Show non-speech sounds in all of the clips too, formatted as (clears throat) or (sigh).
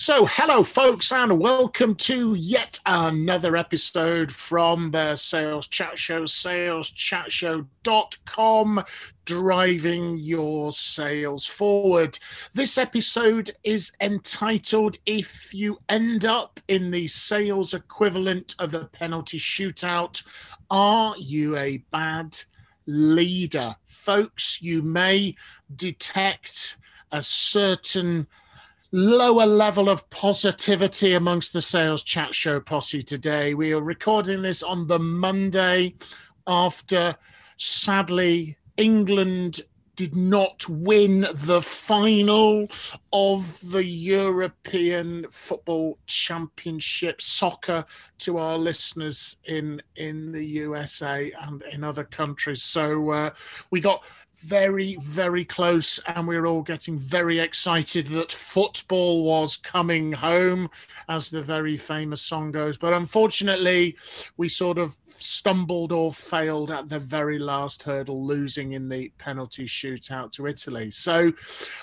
So, hello, folks, and welcome to yet another episode from the Sales Chat Show, saleschatshow.com, driving your sales forward. This episode is entitled If You End Up in the Sales Equivalent of a Penalty Shootout, Are You a Bad Leader? Folks, you may detect a certain lower level of positivity amongst the sales chat show posse today. We are recording this on the Monday after, sadly, England did not win the final of the European Football Championship soccer to our listeners in in the USA and in other countries. So uh, we got very, very close, and we were all getting very excited that football was coming home, as the very famous song goes. But unfortunately, we sort of stumbled or failed at the very last hurdle, losing in the penalty shootout to Italy. So,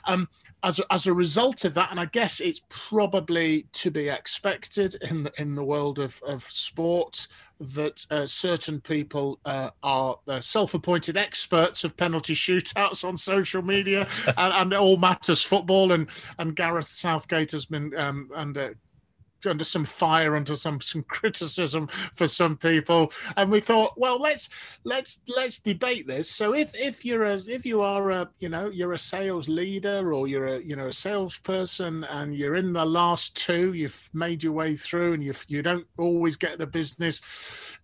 um, as a, as a result of that, and I guess it's probably to be expected in the, in the world of, of sport, that uh, certain people uh, are uh, self-appointed experts of penalty shootouts on social media (laughs) and, and, all matters football. And and Gareth Southgate has been um, under under some fire, under some some criticism for some people, and we thought, well, let's let's let's debate this. So if if you're a if you are a you know you're a sales leader or you're a you know a salesperson and you're in the last two, you've made your way through, and you you don't always get the business.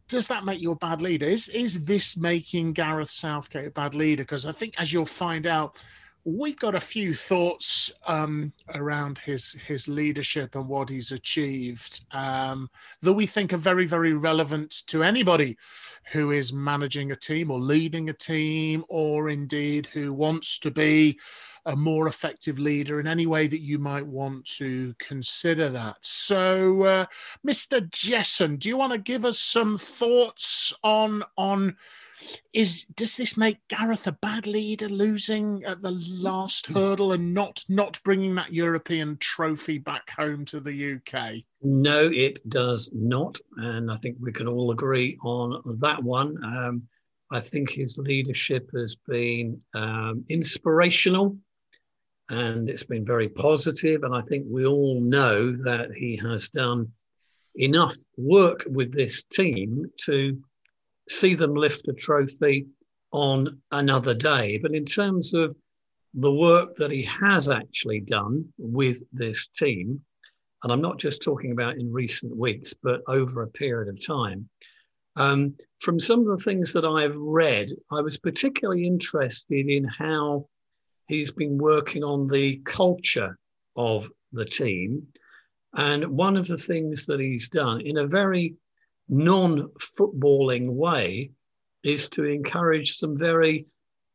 Does that make you a bad leader? Is is this making Gareth Southgate a bad leader? Because I think, as you'll find out, we've got a few thoughts um, around his his leadership and what he's achieved um, that we think are very very relevant to anybody who is managing a team or leading a team or indeed who wants to be a more effective leader in any way that you might want to consider that. So uh, mr jesson do you want to give us some thoughts on on is does this make Gareth a bad leader, losing at the last hurdle and not not bringing that European trophy back home to the UK? No, it does not, and I think we can all agree on that one. Um, I think his leadership has been um, inspirational and it's been very positive. And I think we all know that he has done enough work with this team to see them lift a trophy on another day. But in terms of the work that he has actually done with this team, and I'm not just talking about in recent weeks, but over a period of time. Um, from some of the things that I've read, I was particularly interested in how he's been working on the culture of the team. And one of the things that he's done in a very non footballing way is to encourage some very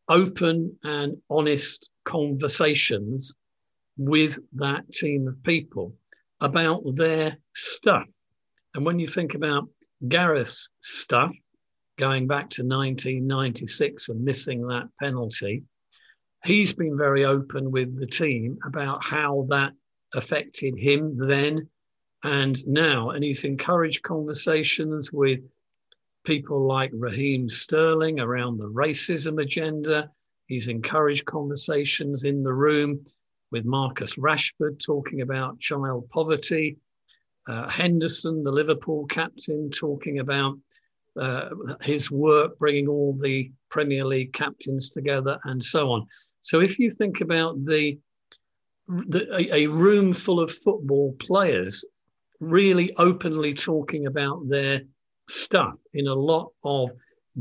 open and honest conversations with that team of people about their stuff. And when you think about Gareth's stuff, going back to 1996 and missing that penalty, he's been very open with the team about how that affected him then and now. And he's encouraged conversations with people like Raheem Sterling around the racism agenda. He's encouraged conversations in the room with Marcus Rashford talking about child poverty. Uh, Henderson, the Liverpool captain, talking about uh, his work bringing all the Premier League captains together and so on. So if you think about the, the a, a room full of football players really openly talking about their stuff in a lot of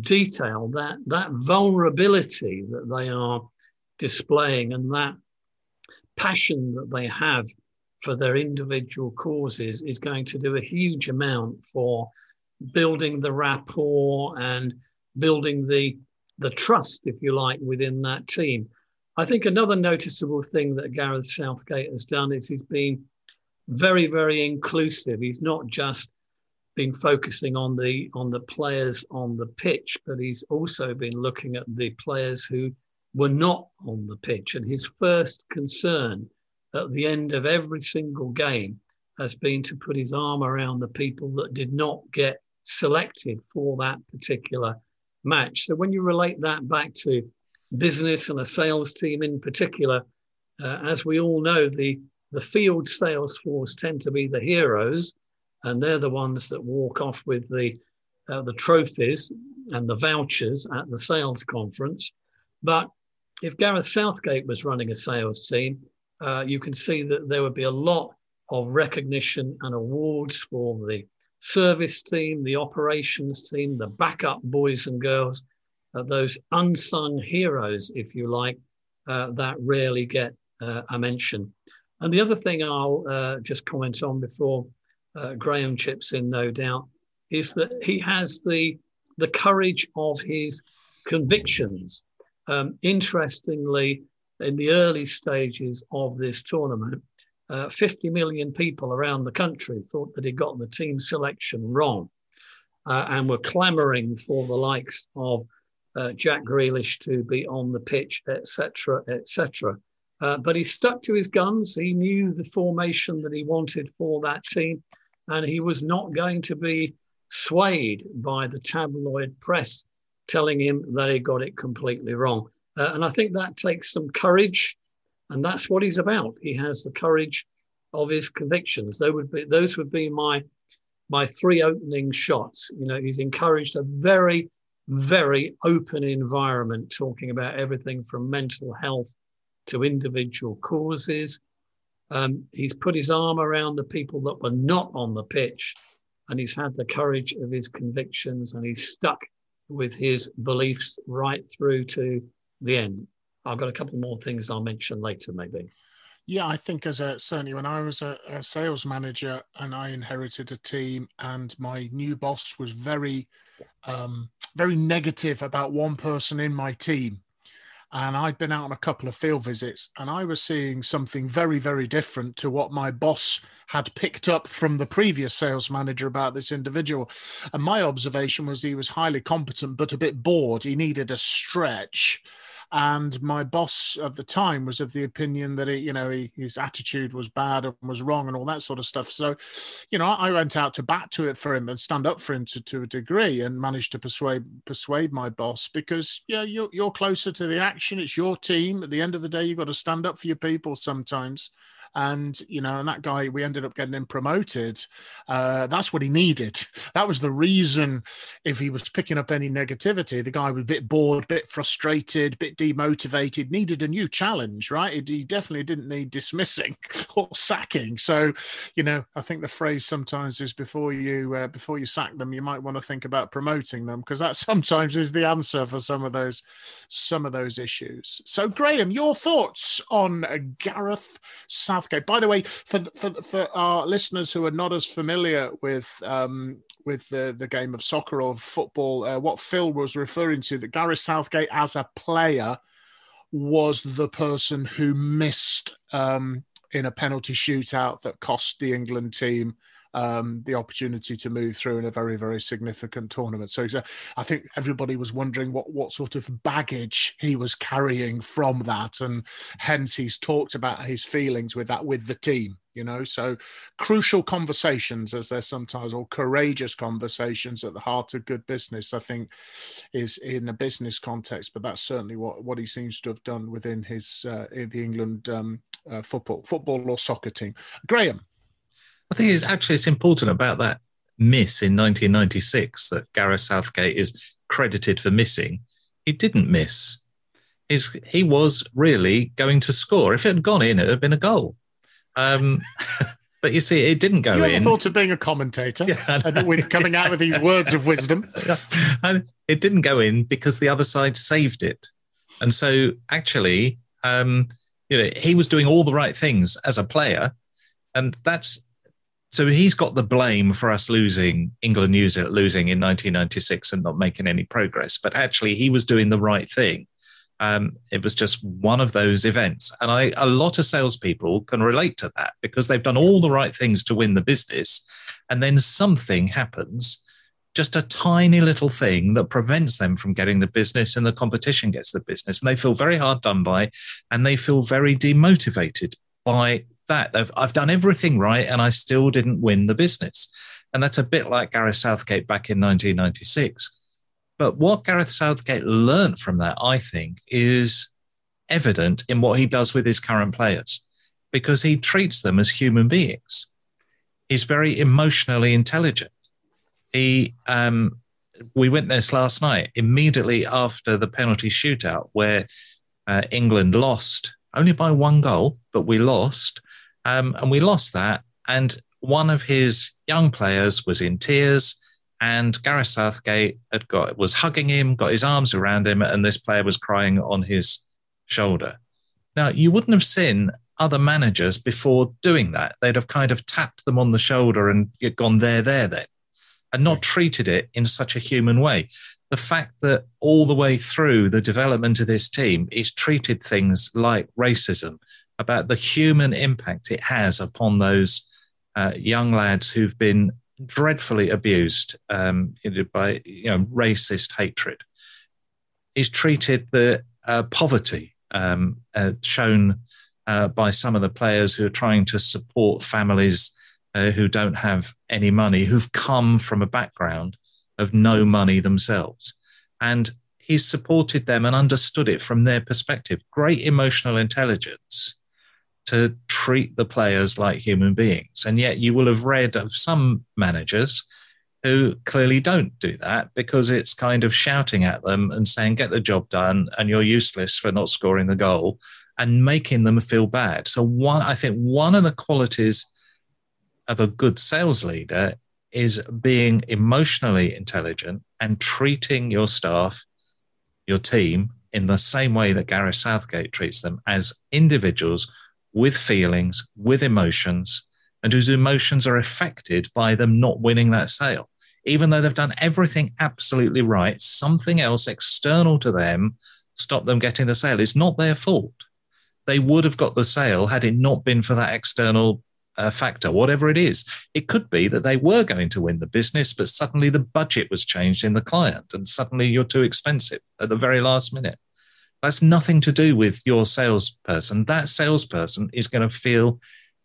detail that that vulnerability that they are displaying and that passion that they have for their individual causes is going to do a huge amount for building the rapport and building the the trust, if you like, within that team. I think another noticeable thing that Gareth Southgate has done is he's been very, very inclusive. He's not just been focusing on the on the players on the pitch, but he's also been looking at the players who were not on the pitch. And his first concern at the end of every single game has been to put his arm around the people that did not get selected for that particular match. So when you relate that back to business and a sales team in particular, uh, as we all know, the the field sales force tend to be the heroes, and they're the ones that walk off with the uh, the trophies and the vouchers at the sales conference. But if Gareth Southgate was running a sales team, uh, you can see that there would be a lot of recognition and awards for the service team, the operations team, the backup boys and girls, uh, those unsung heroes, if you like, uh, that rarely get uh, a mention. And the other thing I'll uh, just comment on before uh, Graham chips in, no doubt, is that he has the the courage of his convictions. Um, interestingly, in the early stages of this tournament, uh, 50 million people around the country thought that he got the team selection wrong uh, and were clamouring for the likes of uh, Jack Grealish to be on the pitch, etc., etc. Uh, but he stuck to his guns. He knew the formation that he wanted for that team, and he was not going to be swayed by the tabloid press telling him that he got it completely wrong. Uh, and I think that takes some courage and that's what he's about. He has the courage of his convictions. Those would be those would be my my three opening shots. You know, he's encouraged a very very open environment, talking about everything from mental health to individual causes. Um, he's put his arm around the people that were not on the pitch, and he's had the courage of his convictions, and he's stuck with his beliefs right through to the end. I've got a couple more things I'll mention later, maybe. Yeah, I think as a certainly when I was a, a, sales manager and I inherited a team, and my new boss was very, um, very negative about one person in my team, and I'd been out on a couple of field visits, and I was seeing something very, very different to what my boss had picked up from the previous sales manager about this individual. And my observation was he was highly competent, but a bit bored. He needed a stretch and my boss at the time was of the opinion that he, you know, he, his attitude was bad and was wrong and all that sort of stuff. So, you know, I went out to bat to it for him and stand up for him to, to a degree and managed to persuade persuade my boss because yeah, you're you're closer to the action. It's your team. At the end of the day, you've got to stand up for your people sometimes and you know and that guy we ended up getting him promoted. Uh, that's what he needed. That was the reason if he was picking up any negativity the guy was a bit bored a bit frustrated a bit demotivated needed a new challenge right? He definitely didn't need dismissing (laughs) or sacking. So you know i think the phrase sometimes is before you uh, before you sack them you might want to think about promoting them because that (laughs) sometimes is the answer for some of those some of those issues. So graham your thoughts on gareth south Southgate. By the way, for for for our listeners who are not as familiar with um, with the the game of soccer or football, uh, what Phil was referring to, that Gareth Southgate as a player was the person who missed um, in a penalty shootout that cost the England team um, the opportunity to move through in a very, very significant tournament. So I think everybody was wondering what what sort of baggage he was carrying from that, and hence he's talked about his feelings with that with the team. You know, so crucial conversations, as they're sometimes, or courageous conversations at the heart of good business. I think is in a business context, but that's certainly what what he seems to have done within his uh, in the England um, uh, football football or soccer team. Graham. I think it's actually it's important about that miss in 1996 that Gareth Southgate is credited for missing. He didn't miss. His, he was really going to score. If it had gone in, it would have been a goal. Um, (laughs) but you see, it didn't go you in. thought of being a commentator yeah, and with coming out with these words of wisdom. (laughs) And it didn't go in because the other side saved it. And so, actually, um, you know, he was doing all the right things as a player, and that's so he's got the blame for us losing England Zealand losing in 1996 and not making any progress. But actually, he was doing the right thing. Um, it was just one of those events, and I a lot of salespeople can relate to that because they've done all the right things to win the business, and then something happens, just a tiny little thing that prevents them from getting the business, and the competition gets the business, and they feel very hard done by, and they feel very demotivated by that. I've, I've done everything right and I still didn't win the business. And that's a bit like Gareth Southgate back in 1996. But what Gareth Southgate learned from that, I think, is evident in what he does with his current players because he treats them as human beings. He's very emotionally intelligent. He, um, we witnessed last night, immediately after the penalty shootout, where uh, England lost only by one goal, but we lost. Um, and we lost that. And one of his young players was in tears, and Gareth Southgate had got was hugging him, got his arms around him, and this player was crying on his shoulder. Now, you wouldn't have seen other managers before doing that. They'd have kind of tapped them on the shoulder and gone there, there, then, and not treated it in such a human way. The fact that all the way through the development of this team is treated things like racism, about the human impact it has upon those uh, young lads who've been dreadfully abused um, by you know racist hatred. He's treated the uh, poverty um, uh, shown uh, by some of the players who are trying to support families uh, who don't have any money, who've come from a background of no money themselves, and he's supported them and understood it from their perspective. Great emotional intelligence to treat the players like human beings. And yet you will have read of some managers who clearly don't do that because it's kind of shouting at them and saying, get the job done and you're useless for not scoring the goal and making them feel bad. So one, I think one of the qualities of a good sales leader is being emotionally intelligent and treating your staff, your team in the same way that Gareth Southgate treats them as individuals with feelings, with emotions, and whose emotions are affected by them not winning that sale. Even though they've done everything absolutely right, something else external to them stopped them getting the sale. It's not their fault. They would have got the sale had it not been for that external uh, factor, whatever it is. It could be that they were going to win the business, but suddenly the budget was changed in the client, and suddenly you're too expensive at the very last minute. That's nothing to do with your salesperson. That salesperson is going to feel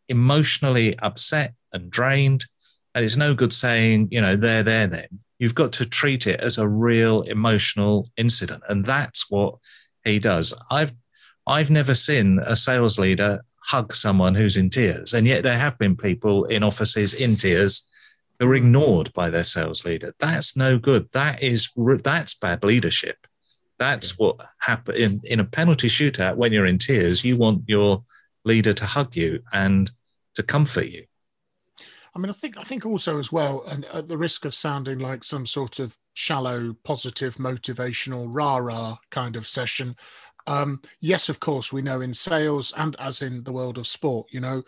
emotionally upset and drained. And it's no good saying, you know, there, there, then. You've got to treat it as a real emotional incident. And that's what he does. I've I've never seen a sales leader hug someone who's in tears. And yet there have been people in offices in tears who are ignored by their sales leader. That's no good. That is that's bad leadership. That's what happen in, in a penalty shootout when you're in tears. You want your leader to hug you and to comfort you. I mean, I think I think also as well, and at the risk of sounding like some sort of shallow, positive, motivational rah rah kind of session. Um, yes, of course, we know in sales and as in the world of sport, you know,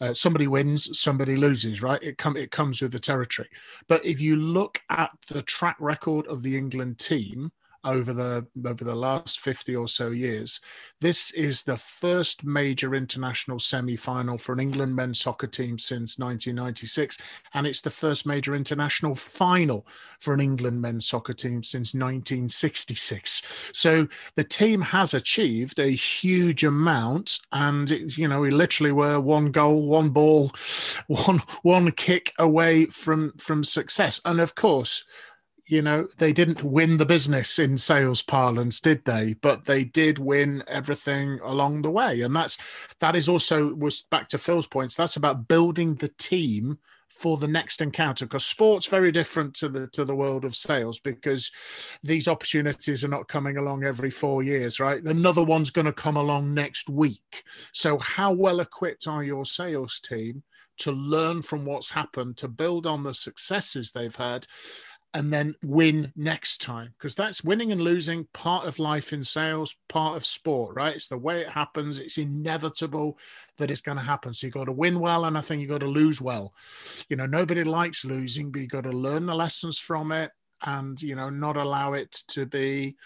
uh, somebody wins, somebody loses, right? It come it comes with the territory. But if you look at the track record of the England team, over the over the last 50 or so years. This is the first major international semi-final for an England men's soccer team since 1996 and it's the first major international final for an England men's soccer team since 1966. So the team has achieved a huge amount and it, you know we literally were one goal, one ball, (laughs) one one kick away from from success. And of course, you know, they didn't win the business in sales parlance, did they? But they did win everything along the way. And that's that is also was back to Phil's points. That's about building the team for the next encounter because sport's very different to the to the world of sales because these opportunities are not coming along every four years right another one's going to come along next week so how well equipped are your sales team to learn from what's happened to build on the successes they've had and then win next time because that's winning and losing part of life in sales part of sport right? It's the way it happens. It's inevitable that it's going to happen. So you've got to win well and i think you've got to lose well. You know nobody likes losing but you've got to learn the lessons from it and you know not allow it to be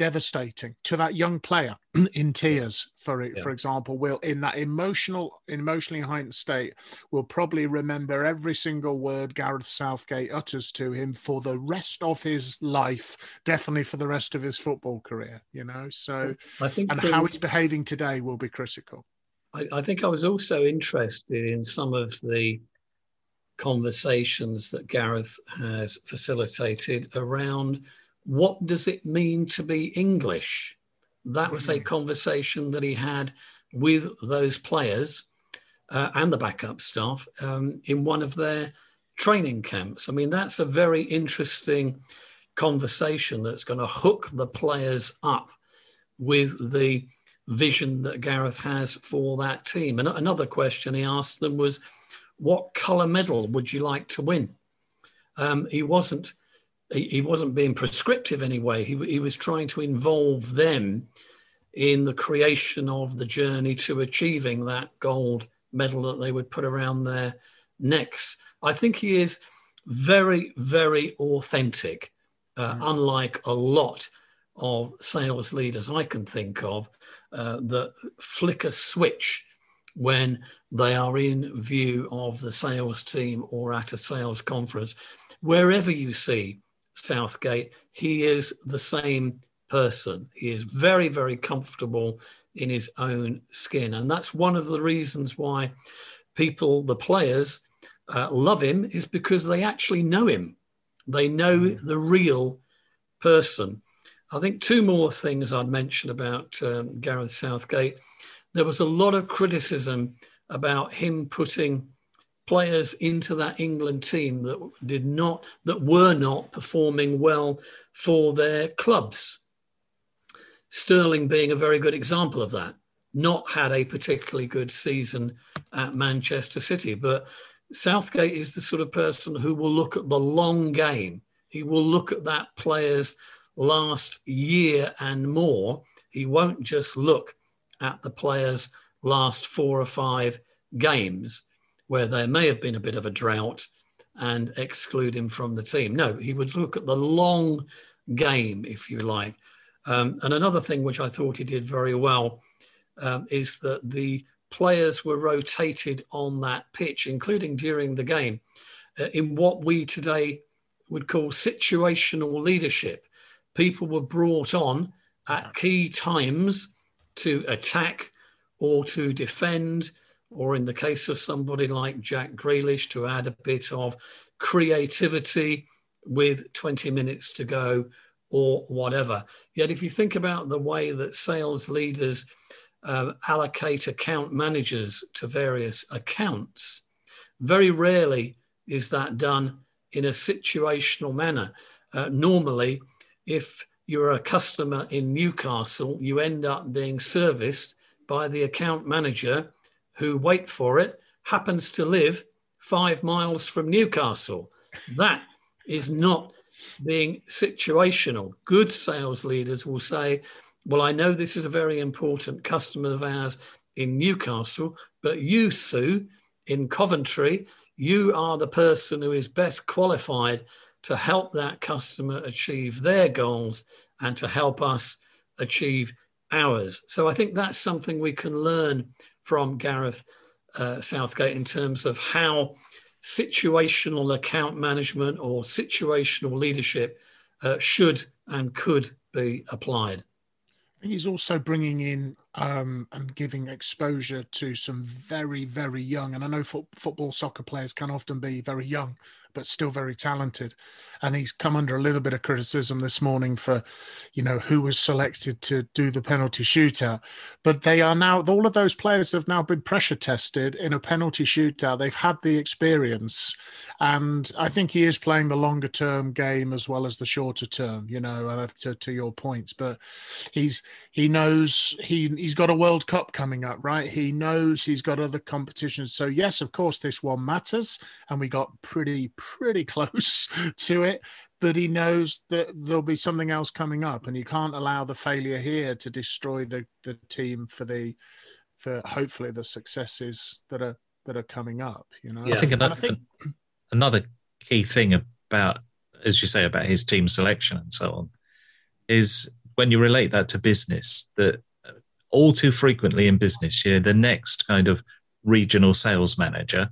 devastating to that young player (clears throat) in tears for yeah. for example will in that emotional emotionally heightened state will probably remember every single word gareth southgate utters to him for the rest of his life definitely for the rest of his football career you know? So i think and the, how he's behaving today will be critical. I, I think i was also interested in some of the conversations that gareth has facilitated around what does it mean to be English? That was a mm. conversation that he had with those players uh, and the backup staff um, in one of their training camps. I mean, that's a very interesting conversation that's going to hook the players up with the vision that Gareth has for that team. And another question he asked them was, What colour medal would you like to win? Um, he wasn't he, he wasn't being prescriptive anyway. He, he was trying to involve them in the creation of the journey to achieving that gold medal that they would put around their necks. I think he is very, very authentic, uh, mm. unlike a lot of sales leaders I can think of uh, that flick a switch when they are in view of the sales team or at a sales conference. Wherever you see Southgate, he is the same person. He is very, very comfortable in his own skin. And that's one of the reasons why people, the players, uh, love him, is because they actually know him. They know mm. the real person. I think two more things I'd mention about um, Gareth Southgate. There was a lot of criticism about him putting players into that England team that did not that were not performing well for their clubs. Sterling being a very good example of that. Not had a particularly good season at Manchester City, but Southgate is the sort of person who will look at the long game. He will look at that player's last year and more. He won't just look at the player's last four or five games where there may have been a bit of a drought and exclude him from the team. No, he would look at the long game, if you like. Um, and another thing which I thought he did very well um, is that the players were rotated on that pitch, including during the game, uh, in what we today would call situational leadership. People were brought on at key times to attack or to defend or in the case of somebody like Jack Grealish, to add a bit of creativity with 20 minutes to go or whatever. Yet, if you think about the way that sales leaders uh, allocate account managers to various accounts, very rarely is that done in a situational manner. Uh, normally, if you're a customer in Newcastle, you end up being serviced by the account manager who, wait for it, happens to live five miles from Newcastle. That is not being situational. Good sales leaders will say, Well, I know this is a very important customer of ours in Newcastle, but you, Sue, in Coventry, you are the person who is best qualified to help that customer achieve their goals and to help us achieve ours. So I think that's something we can learn from Gareth uh, Southgate in terms of how situational account management or situational leadership uh, should and could be applied. He's also bringing in um, and giving exposure to some very, very young, and I know fo- football, soccer players can often be very young, but still very talented. And he's come under a little bit of criticism this morning for, you know, who was selected to do the penalty shootout. But they are now, all of those players have now been pressure tested in a penalty shootout. They've had the experience. And I think he is playing the longer term game as well as the shorter term, you know, uh, to, to your points. But he's, he knows he, he's he's got a World Cup coming up, right? He knows he's got other competitions. So yes, of course, this one matters, and we got pretty pretty (laughs) close to it. But he knows that there'll be something else coming up, and you can't allow the failure here to destroy the the team for the for hopefully the successes that are that are coming up. You know, yeah. I think another, I think another key thing about, as you say, about his team selection and so on, is when you relate that to business, that all too frequently in business, you know, the next kind of regional sales manager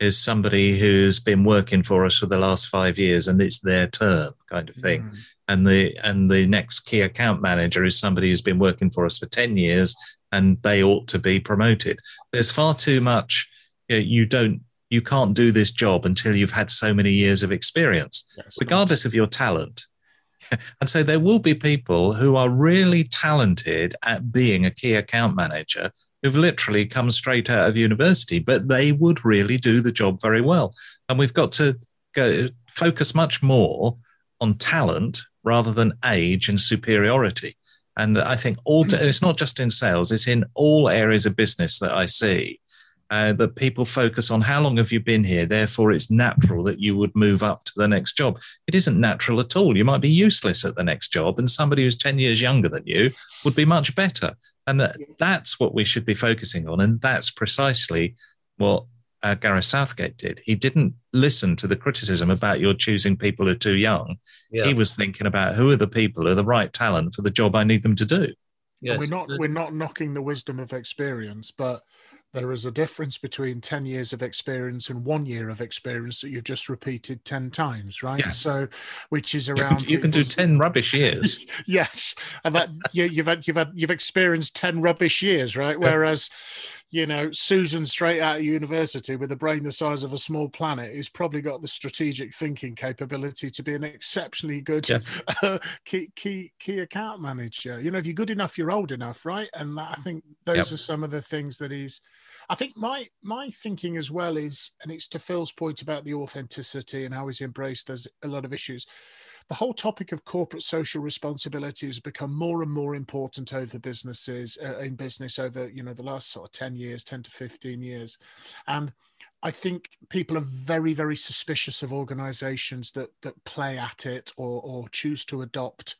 is somebody who's been working for us for the last five years and it's their turn kind of thing. Mm. And the and the next key account manager is somebody who's been working for us for 10 years and they ought to be promoted. There's far too much you, know, you don't you can't do this job until you've had so many years of experience, yes, regardless of your talent. (laughs) and so there will be people who are really talented at being a key account manager who've literally come straight out of university, but they would really do the job very well. And we've got to go focus much more on talent rather than age and superiority. And I think all mm. it's not just in sales; it's in all areas of business that I see uh, that people focus on how long have you been here therefore it's natural that you would move up to the next job it isn't natural at all you might be useless at the next job and somebody who's 10 years younger than you would be much better and that's what we should be focusing on and that's precisely what uh, Gareth Southgate did. He didn't listen to the criticism about you're choosing people who are too young. Yeah. He was thinking about who are the people who are the right talent for the job I need them to do. Yes. We're not we're not knocking the wisdom of experience, but there is a difference between 10 years of experience and one year of experience that you've just repeated 10 times right? Yeah. so which is around you can do 10 rubbish years. (laughs) Yes and that you, you've had you've had you've experienced 10 rubbish years right? Whereas you know susan straight out of university with a brain the size of a small planet who's probably got the strategic thinking capability to be an exceptionally good yeah. (laughs) uh, key key key account manager you know if you're good enough you're old enough right and that, i think those yep. are some of the things that he's I think my my thinking as well is, and it's to Phil's point about the authenticity and how he's embraced. There's a lot of issues. The whole topic of corporate social responsibility has become more and more important over businesses uh, in business over you know the last sort of ten years, ten to fifteen years, and I think people are very, very suspicious of organisations that that play at it or or choose to adopt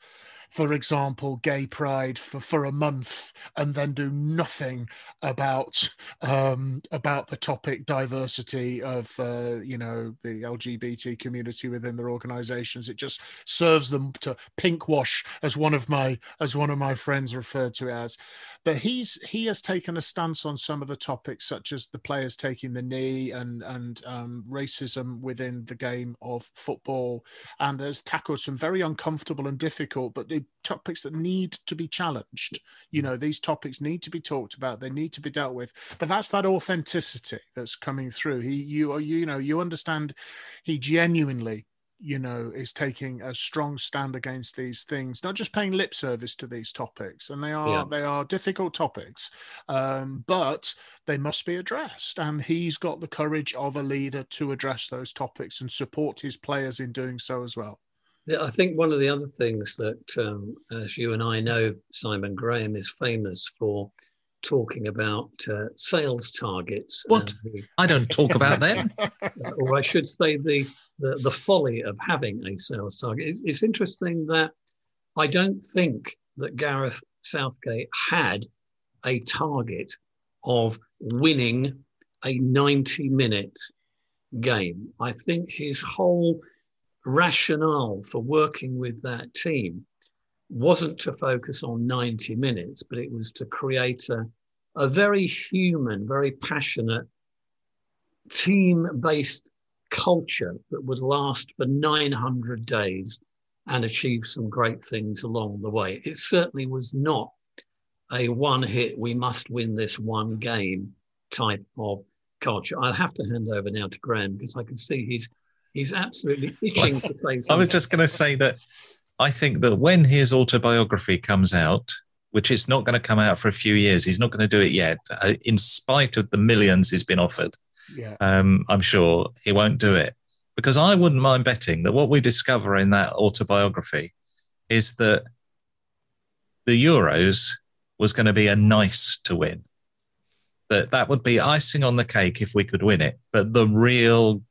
for example, gay pride for, for a month and then do nothing about um, about the topic diversity of uh, you know the LGBT community within their organisations. It just serves them to pink wash, as one of my as one of my friends referred to it as. But he's he has taken a stance on some of the topics, such as the players taking the knee and and um, racism within the game of football, and has tackled some very uncomfortable and difficult, but topics that need to be challenged. You know, these topics need to be talked about. They need to be dealt with. But that's that authenticity that's coming through. He, you, you know, you understand. He genuinely you know is taking a strong stand against these things not just paying lip service to these topics and they are yeah. they are difficult topics um, but they must be addressed and he's got the courage of a leader to address those topics and support his players in doing so as well I think one of the other things that, um, as you and I know, Simon Graham is famous for talking about uh, sales targets. What? I don't talk about them. (laughs) or I should say the, the, the folly of having a sales target. It's, it's interesting that I don't think that Gareth Southgate had a target of winning a 90 minute game. I think his whole rationale for working with that team wasn't to focus on 90 minutes, but it was to create a, a very human, very passionate, team based culture that would last for 900 days and achieve some great things along the way. It certainly was not a one hit, we must win this one game type of culture. I'll have to hand over now to Graham because I can see he's He's absolutely (laughs) itching to say I was just going to say that I think that when his autobiography comes out, which is not going to come out for a few years, he's not going to do it yet, uh, in spite of the millions he's been offered. Yeah. Um, I'm sure he won't do it because I wouldn't mind betting that what we discover in that autobiography is that the Euros was going to be a nice to win. That that would be icing on the cake if we could win it. But the real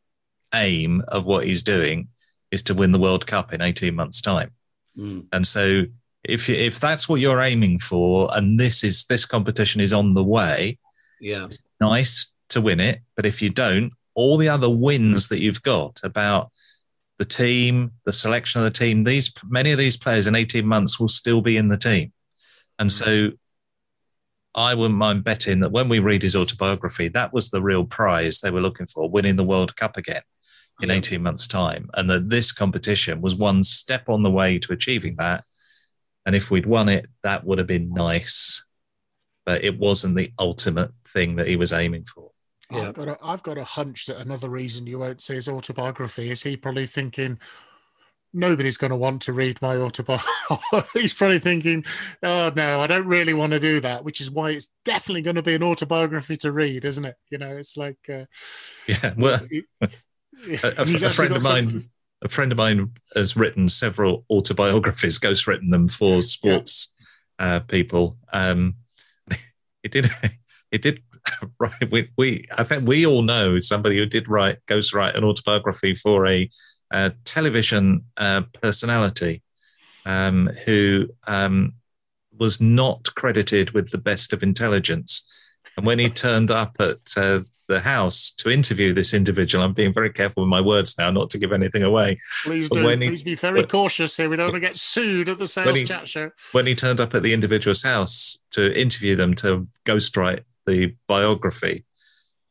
aim of what he's doing is to win the World Cup in 18 months' time. Mm. And so if if that's what you're aiming for and this is this competition is on the way, Yeah. it's nice to win it. But if you don't, all the other wins that you've got about the team, the selection of the team, these many of these players in 18 months will still be in the team. And so I wouldn't mind betting that when we read his autobiography, that was the real prize they were looking for, winning the World Cup again in 18 months' time. And that this competition was one step on the way to achieving that. And if we'd won it, that would have been nice. But it wasn't the ultimate thing that he was aiming for. Yeah. I've got a, I've got a hunch that another reason you won't see his autobiography is he probably thinking nobody's going to want to read my autobiography. (laughs) He's probably thinking, oh no, I don't really want to do that, which is why it's definitely going to be an autobiography to read, isn't it? You know, it's like uh, Yeah. Well, he- a, a- a friend of mine something a friend of mine has written several autobiographies ghostwritten them for sports uh, people. Um (laughs) he did (laughs) he did (laughs) write we, we i think we all know somebody who did write ghostwrite an autobiography for a, uh television uh, personality um who um was not credited with the best of intelligence. And when he turned up at uh, the house to interview this individual. I'm being very careful with my words now, not to give anything away. Please do. when he- Please be very when- cautious here. We don't want to get sued at the sales he- chat show. When he turned up at the individual's house to interview them to ghostwrite the biography,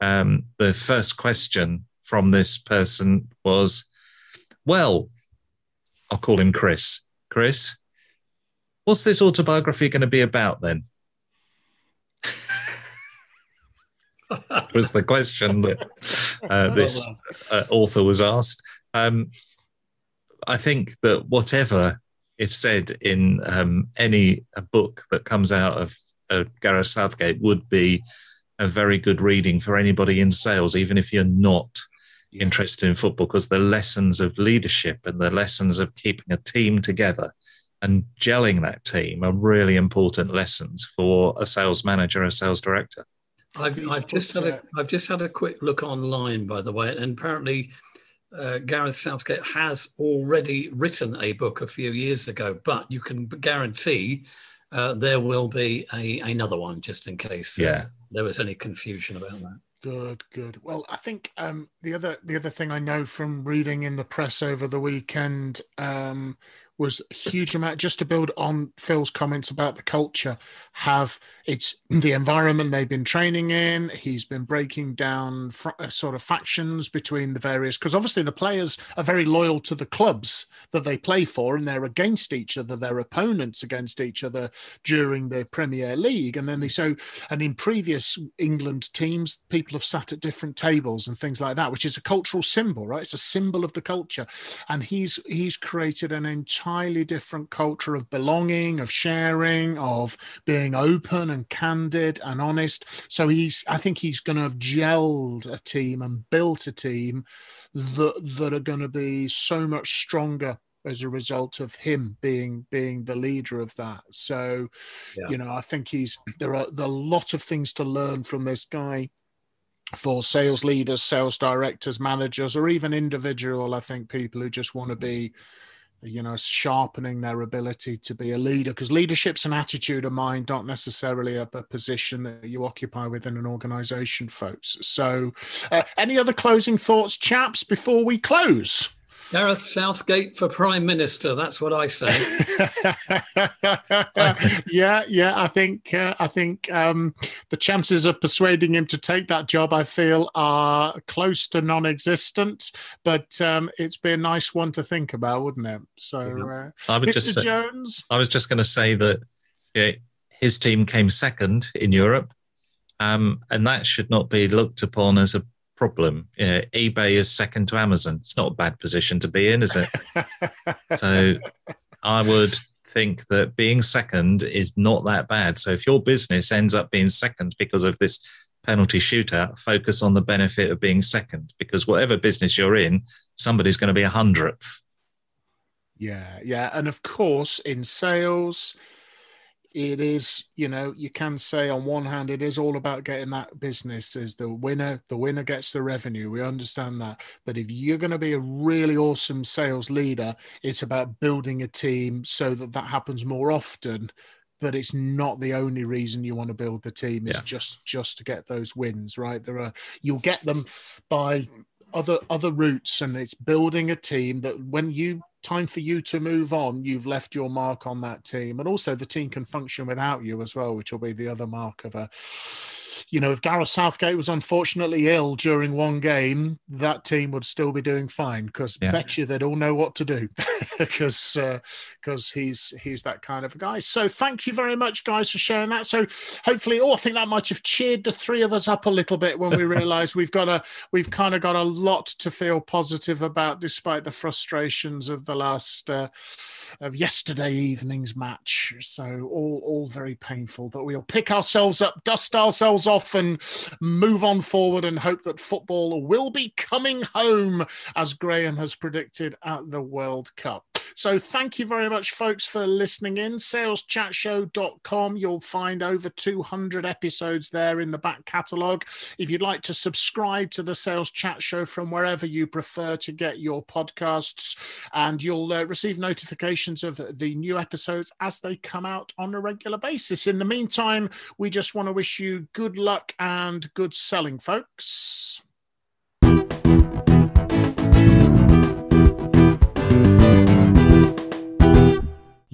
um, the first question from this person was, "Well, I'll call him Chris. Chris, what's this autobiography going to be about then?" Was the question that uh, this Oh, uh, author was asked. Um, I think that whatever is said in um, any a book that comes out of uh, Gareth Southgate would be a very good reading for anybody in sales, even if you're not interested in football, because the lessons of leadership and the lessons of keeping a team together and gelling that team are really important lessons for a sales manager, a sales director. I've, I've just had a I've just had a quick look online, by the way, and apparently uh, Gareth Southgate has already written a book a few years ago. But you can guarantee uh, there will be a, another one, just in case uh, Yeah. there was any confusion about that. Good, good. Well, I think um, the other the other thing I know from reading in the press over the weekend um, was a huge amount. Just to build on Phil's comments about the culture, have it's the environment they've been training in. He's been breaking down fr- uh, sort of factions between the various because obviously the players are very loyal to the clubs that they play for, and they're against each other. They're opponents against each other during the Premier League, and then they so and in previous England teams, people have sat at different tables and things like that, which is a cultural symbol, right? It's a symbol of the culture. And he's he's created an entirely different culture of belonging, of sharing, of being open and candid and honest. So he's I think he's going to have gelled a team and built a team that that are going to be so much stronger as a result of him being being the leader of that. So, Yeah. you know, I think he's there are there are a lot of things to learn from this guy for sales leaders, sales directors, managers, or even individual. I think people who just want to be, you know, sharpening their ability to be a leader because leadership's an attitude of mind, not necessarily a, a position that you occupy within an organization, folks. So, uh, any other closing thoughts, chaps, before we close? Gareth Southgate for Prime Minister. That's what I say. (laughs) yeah, yeah. I think uh, I think um, the chances of persuading him to take that job, I feel, are close to non-existent. But um, it's be a nice one to think about, wouldn't it? So, uh, I would Mr. just say, Jones. I was just going to say that yeah, his team came second in Europe, um, and that should not be looked upon as a problem. Yeah, eBay is second to Amazon. It's not a bad position to be in, is it? (laughs) so I would think that being second is not that bad. So if your business ends up being second because of this penalty shootout, focus on the benefit of being second because whatever business you're in, somebody's going to be a hundredth. Yeah, yeah, and of course, in sales, it is you know you can say on one hand it is all about getting that business as the winner the winner gets the revenue. We understand that. But if you're going to be a really awesome sales leader it's about building a team so that that happens more often but it's not the only reason you want to build the team. It's yeah. just just to get those wins right? There are you'll get them by other other routes and it's building a team that when you time for you to move on, you've left your mark on that team. And also the team can function without you as well, which will be the other mark of a you know, if Gareth Southgate was unfortunately ill during one game, that team would still be doing fine because yeah. bet you they'd all know what to do (laughs) because because uh, he's he's that kind of a guy. So thank you very much, guys, for sharing that. So hopefully, oh, I think that might have cheered the three of us up a little bit when we (laughs) realised we've got a we've kind of got a lot to feel positive about, despite the frustrations of the last. Uh, of yesterday evening's match. So all all very painful, but we'll pick ourselves up, dust ourselves off, and move on forward, and hope that football will be coming home, as Graham has predicted at the World Cup. So thank you very much, folks, for listening in. SalesChatShow.com. You'll find over 200 episodes there in the back catalogue. If you'd like to subscribe to the Sales Chat Show from wherever you prefer to get your podcasts, and you'll uh, receive notifications of the new episodes as they come out on a regular basis. In the meantime, we just want to wish you good luck and good selling, folks.